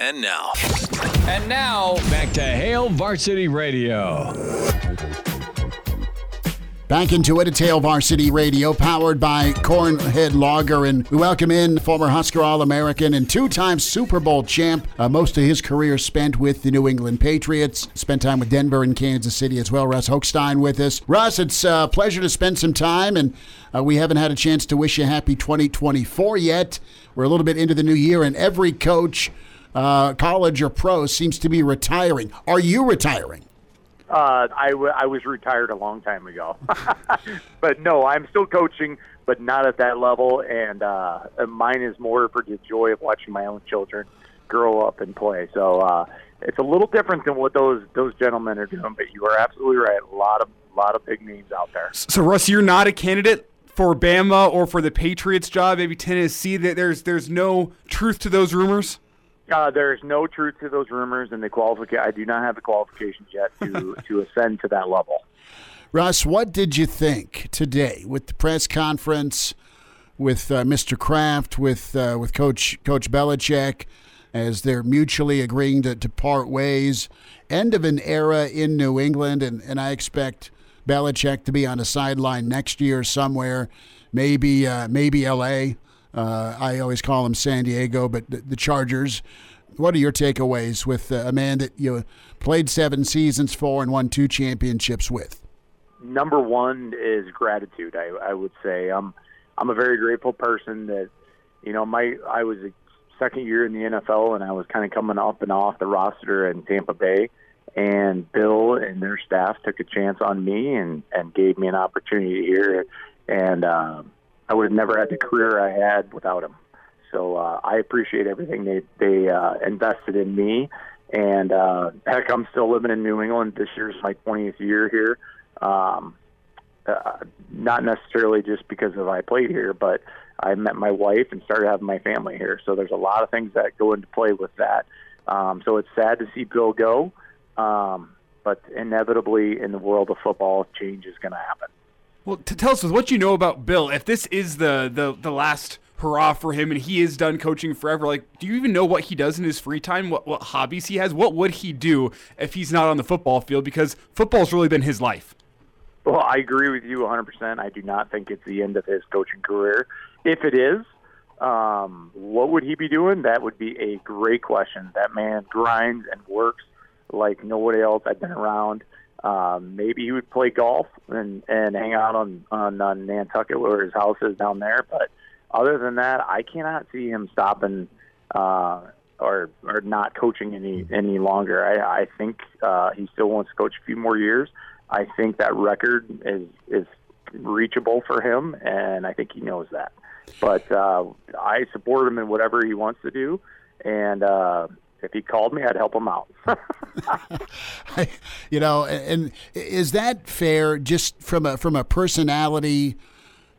And now, And now, Back to Hail Varsity Radio. Back into it at Hail Varsity Radio, powered by Cornhead Lager. And we welcome in former Husker All American and two time Super Bowl champ. Uh, most of his career spent with the New England Patriots. Spent time with Denver and Kansas City as well. Russ Hochstein with us. Russ, it's a pleasure to spend some time. And uh, we haven't had a chance to wish you happy 2024 yet. We're a little bit into the new year, and every coach, uh, college or pro, seems to be retiring. Are you retiring? Uh, I, w- I was retired a long time ago, but no, I'm still coaching, but not at that level. And uh, mine is more for the joy of watching my own children grow up and play. So uh, it's a little different than what those those gentlemen are doing. But you are absolutely right. A lot of lot of big names out there. So Russ, you're not a candidate for Bama or for the Patriots job, maybe Tennessee. That there's there's no truth to those rumors. Uh, there's no truth to those rumors, and the qualification. I do not have the qualifications yet to to ascend to that level. Russ, what did you think today with the press conference with uh, Mr. Kraft, with uh, with Coach Coach Belichick, as they're mutually agreeing to, to part ways? End of an era in New England, and, and I expect Belichick to be on a sideline next year somewhere, maybe uh, maybe L.A. Uh, I always call him San Diego, but the, the Chargers. What are your takeaways with uh, a man that you played seven seasons for and won two championships with? number one is gratitude. I, I would say I'm I'm a very grateful person that you know my I was a second year in the NFL and I was kind of coming up and off the roster in Tampa Bay, and Bill and their staff took a chance on me and and gave me an opportunity here, and um, I would have never had the career I had without him. So uh, I appreciate everything they they uh, invested in me. And uh, heck, I'm still living in New England. This year's my 20th year here um, uh, not necessarily just because of I played here, but I met my wife and started having my family here. So there's a lot of things that go into play with that. Um, so it's sad to see Bill go, um, but inevitably in the world of football, change is going to happen. Well, to tell us what you know about Bill, if this is the the the last hurrah for him and he is done coaching forever, like, do you even know what he does in his free time? What what hobbies he has? What would he do if he's not on the football field? Because football's really been his life. Well, I agree with you 100%. I do not think it's the end of his coaching career. If it is, um, what would he be doing? That would be a great question. That man grinds and works like nobody else I've been around. Um, maybe he would play golf and, and hang out on, on, on Nantucket where his house is down there. But other than that, I cannot see him stopping uh, or or not coaching any any longer. I, I think uh, he still wants to coach a few more years. I think that record is is reachable for him, and I think he knows that. But uh, I support him in whatever he wants to do, and uh, if he called me, I'd help him out. you know, and is that fair? Just from a from a personality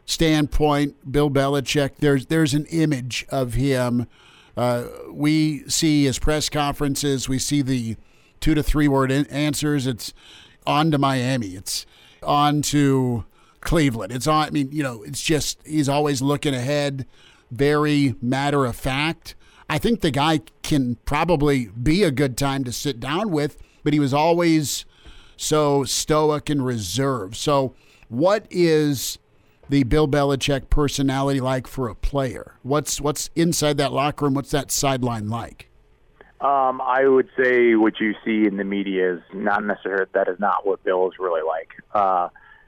standpoint, Bill Belichick. There's there's an image of him. Uh, we see his press conferences. We see the two to three word in- answers. It's on to Miami. It's on to Cleveland. It's on. I mean, you know, it's just he's always looking ahead. Very matter of fact. I think the guy can probably be a good time to sit down with, but he was always so stoic and reserved. So, what is the Bill Belichick personality like for a player? What's what's inside that locker room? What's that sideline like? Um, I would say what you see in the media is not necessarily that is not what Bill is really like. Uh,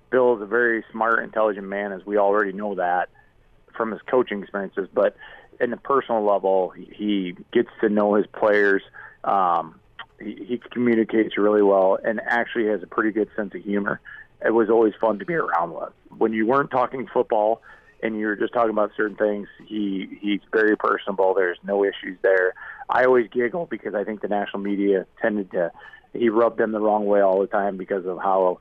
Bill is a very smart, intelligent man, as we already know that from his coaching experiences. But in the personal level, he, gets to know his players. Um, he, he communicates really well, and actually has a pretty good sense of humor. It was always fun to be around with. When you weren't talking football and you were just talking about certain things, he he's very personable. There's no issues there. I always giggle because I think the national media tended to he rubbed them the wrong way all the time because of how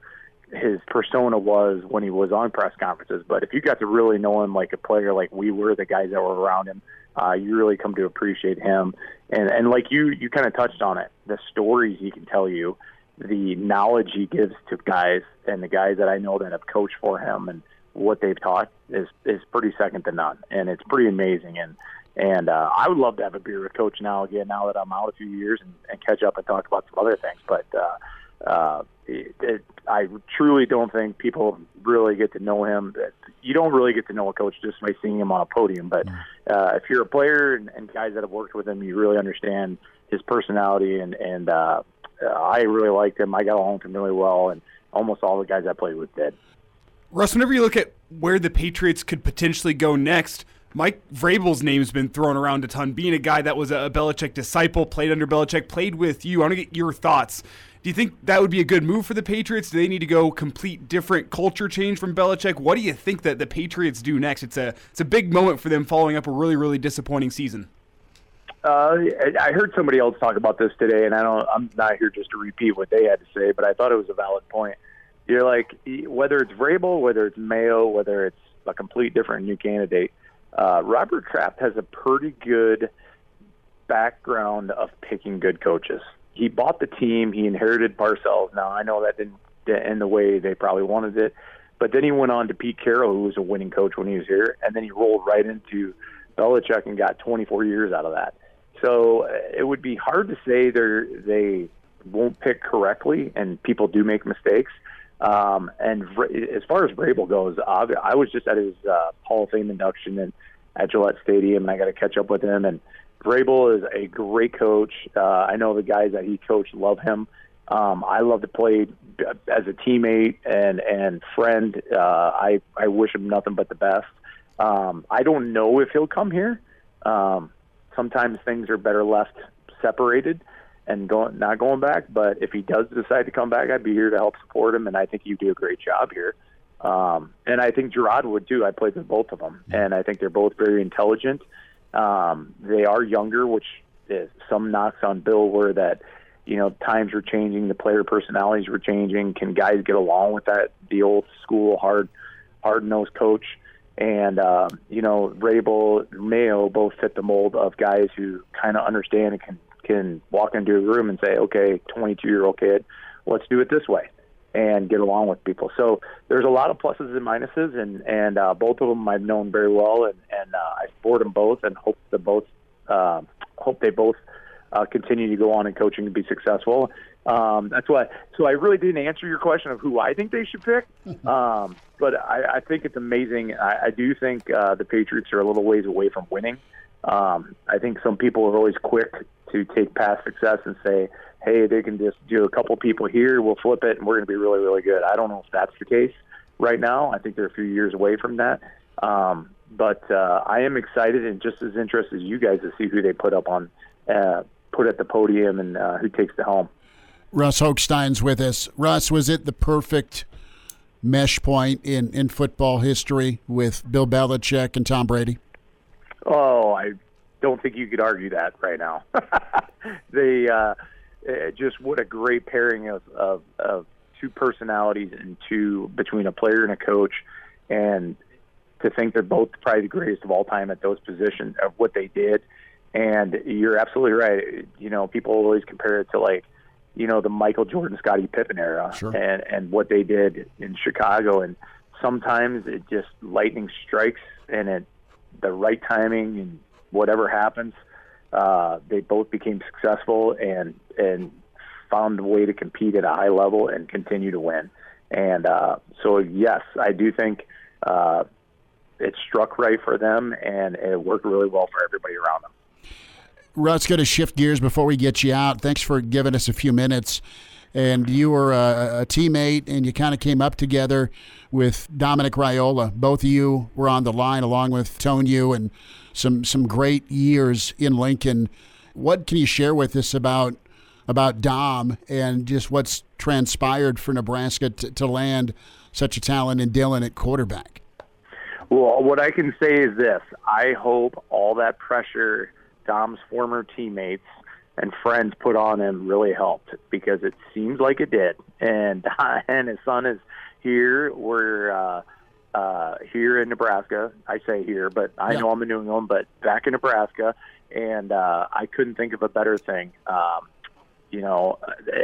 his persona was when he was on press conferences. But if you got to really know him like a player, like we were, the guys that were around him, uh, you really come to appreciate him. And and like you, you kind of touched on it, the stories he can tell you, the knowledge he gives to guys, and the guys that I know that have coached for him, and what they've taught is is pretty second to none, and it's pretty amazing. And And uh, I would love to have a beer with Coach now again, now that I'm out a few years, and, and catch up and talk about some other things. But uh, uh, it, it, I truly don't think people really get to know him. You don't really get to know a coach just by seeing him on a podium. But uh, if you're a player and, and guys that have worked with him, you really understand his personality. And, and uh, I really liked him. I got along with him really well, and almost all the guys I played with did. Russ, whenever you look at where the Patriots could potentially go next, Mike Vrabel's name's been thrown around a ton. Being a guy that was a Belichick disciple, played under Belichick, played with you. I want to get your thoughts. Do you think that would be a good move for the Patriots? Do they need to go complete different culture change from Belichick? What do you think that the Patriots do next? It's a it's a big moment for them following up a really really disappointing season. Uh, I heard somebody else talk about this today, and I don't. I'm not here just to repeat what they had to say, but I thought it was a valid point. You're like whether it's Vrabel, whether it's Mayo, whether it's a complete different new candidate uh, Robert Kraft has a pretty good background of picking good coaches. He bought the team. He inherited Parcells. Now I know that didn't end the way they probably wanted it, but then he went on to Pete Carroll, who was a winning coach when he was here, and then he rolled right into Belichick and got 24 years out of that. So uh, it would be hard to say they they won't pick correctly, and people do make mistakes. Um, and as far as Vrabel goes, I was just at his uh, Hall of Fame induction in, at Gillette Stadium, and I got to catch up with him. And Vrabel is a great coach. Uh, I know the guys that he coached love him. Um, I love to play as a teammate and and friend. Uh, I I wish him nothing but the best. Um, I don't know if he'll come here. Um, sometimes things are better left separated and going not going back. But if he does decide to come back, I'd be here to help support him, and I think you do a great job here. Um, and I think Jerod would too. I played with both of them, and I think they're both very intelligent. Um, they are younger, which is some knocks on Bill were that you know times were changing, the player personalities were changing. Can guys get along with that? The old school hard hard nosed coach. And uh, you know, Vrabel Mayo both fit the mold of guys who kind of understand and can can walk into a room and say, okay, 22 year old kid, let's do it this way and get along with people. So there's a lot of pluses and minuses, and and uh, both of them I've known very well, and and uh, I support them both, and hope the both uh, hope they both uh, continue to go on in coaching and be successful. Um, that's why. So I really didn't answer your question of who I think they should pick, um, but I, I think it's amazing. I, I do think uh, the Patriots are a little ways away from winning. Um, I think some people are always quick to take past success and say, hey, they can just do a couple people here, we'll flip it, and we're going to be really, really good. I don't know if that's the case right now. I think they're a few years away from that. Um, but uh, I am excited and just as interested as you guys to see who they put up on, uh, put at the podium and uh, who takes the helm. Russ Hochstein's with us. Russ, was it the perfect mesh point in, in football history with Bill Belichick and Tom Brady? Oh, I don't think you could argue that right now. they uh, eh, just what a great pairing of, of, of two personalities and two between a player and a coach, and to think they're both probably the greatest of all time at those positions of what they did. And you're absolutely right. You know, people always compare it to like, you know, the Michael Jordan, Scottie Pippen era, sure. and and what they did in Chicago. And sometimes it just lightning strikes, and it the right timing and whatever happens, uh, they both became successful and and found a way to compete at a high level and continue to win. And uh, so, yes, I do think uh, it struck right for them, and it worked really well for everybody around them. Russ, going to shift gears before we get you out. Thanks for giving us a few minutes. And you were a, a teammate, and you kind of came up together with Dominic Raiola. Both of you were on the line, along with Toniu and some some great years in Lincoln. What can you share with us about about Dom and just what's transpired for Nebraska to, to land such a talent in Dylan at quarterback? Well, what I can say is this: I hope all that pressure Dom's former teammates and friends put on him really helped because it seems like it did. And and his son is here. We're uh, uh, here in Nebraska. I say here, but I yeah. know I'm in New England, but back in Nebraska, and uh, I couldn't think of a better thing. Um, you know,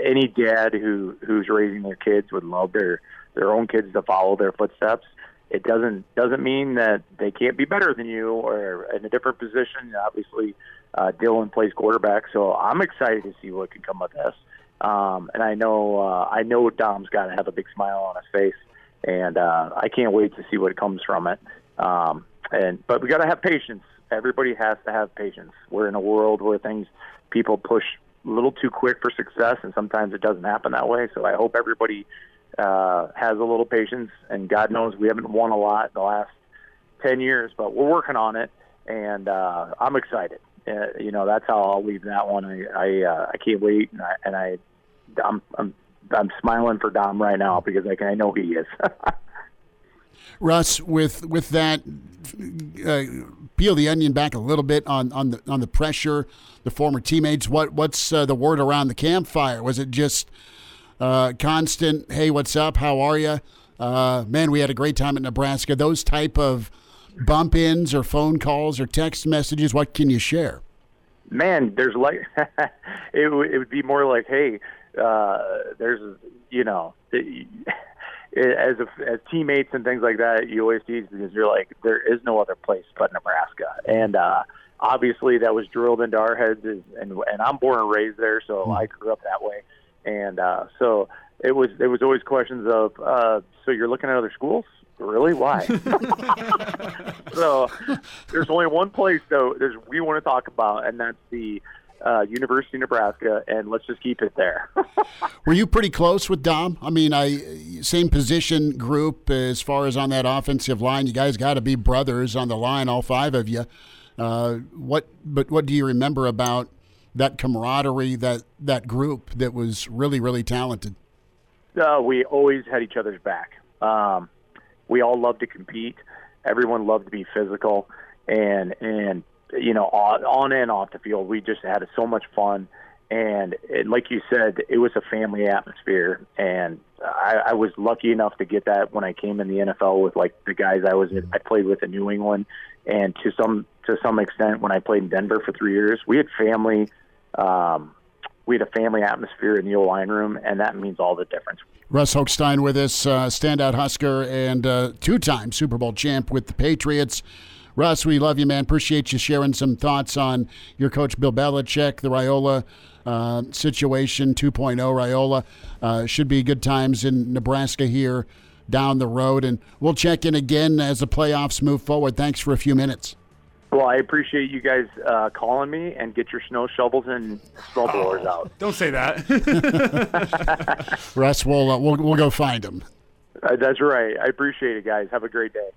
any dad who who's raising their kids would love their their own kids to follow their footsteps, it doesn't doesn't mean that they can't be better than you or in a different position. Obviously, uh, Dylan plays quarterback, so I'm excited to see what can come of this. Um, and I know uh, I know Dom's got to have a big smile on his face, and uh, I can't wait to see what comes from it. Um, and but we got to have patience. Everybody has to have patience. We're in a world where things people push a little too quick for success, and sometimes it doesn't happen that way. So I hope everybody uh, has a little patience. And God knows we haven't won a lot in the last ten years, but we're working on it, and uh, I'm excited. Uh, you know, that's how I'll leave that one. I I, uh, I can't wait, and I, and I I'm I'm I'm smiling for Dom right now because I can I know he is. Russ, with with that, uh, peel the onion back a little bit on, on the on the pressure, the former teammates. What what's uh, the word around the campfire? Was it just uh, constant? Hey, what's up? How are you? Uh, man, we had a great time at Nebraska. Those type of bump ins or phone calls or text messages. What can you share? Man, there's like it, w- it would be more like, hey, uh, there's you know. As a, as teammates and things like that, you always tease because you're like, there is no other place but Nebraska, and uh, obviously that was drilled into our heads. And and I'm born and raised there, so mm. I grew up that way, and uh, so it was it was always questions of, uh, so you're looking at other schools, really? Why? so there's only one place though. There's we want to talk about, and that's the uh, University of Nebraska, and let's just keep it there. Were you pretty close with Dom? I mean, I same position group as far as on that offensive line. You guys got to be brothers on the line, all five of you. Uh, what, but what do you remember about that camaraderie, that that group that was really, really talented? Uh, we always had each other's back. Um, we all loved to compete. Everyone loved to be physical, and and you know, on, on and off the field. We just had so much fun. And it, like you said, it was a family atmosphere. And I, I was lucky enough to get that when I came in the NFL with like the guys I was I played with in New England, and to some to some extent when I played in Denver for three years, we had family. Um, we had a family atmosphere in the old line room, and that means all the difference. Russ Hochstein with us, uh, standout Husker and uh, two-time Super Bowl champ with the Patriots. Russ, we love you, man. Appreciate you sharing some thoughts on your coach, Bill Belichick, the Raiola uh, situation 2.0. Raiola uh, should be good times in Nebraska here down the road. And we'll check in again as the playoffs move forward. Thanks for a few minutes. Well, I appreciate you guys uh, calling me and get your snow shovels and snow blowers oh, out. Don't say that. Russ, we'll, uh, we'll, we'll go find them. Uh, that's right. I appreciate it, guys. Have a great day.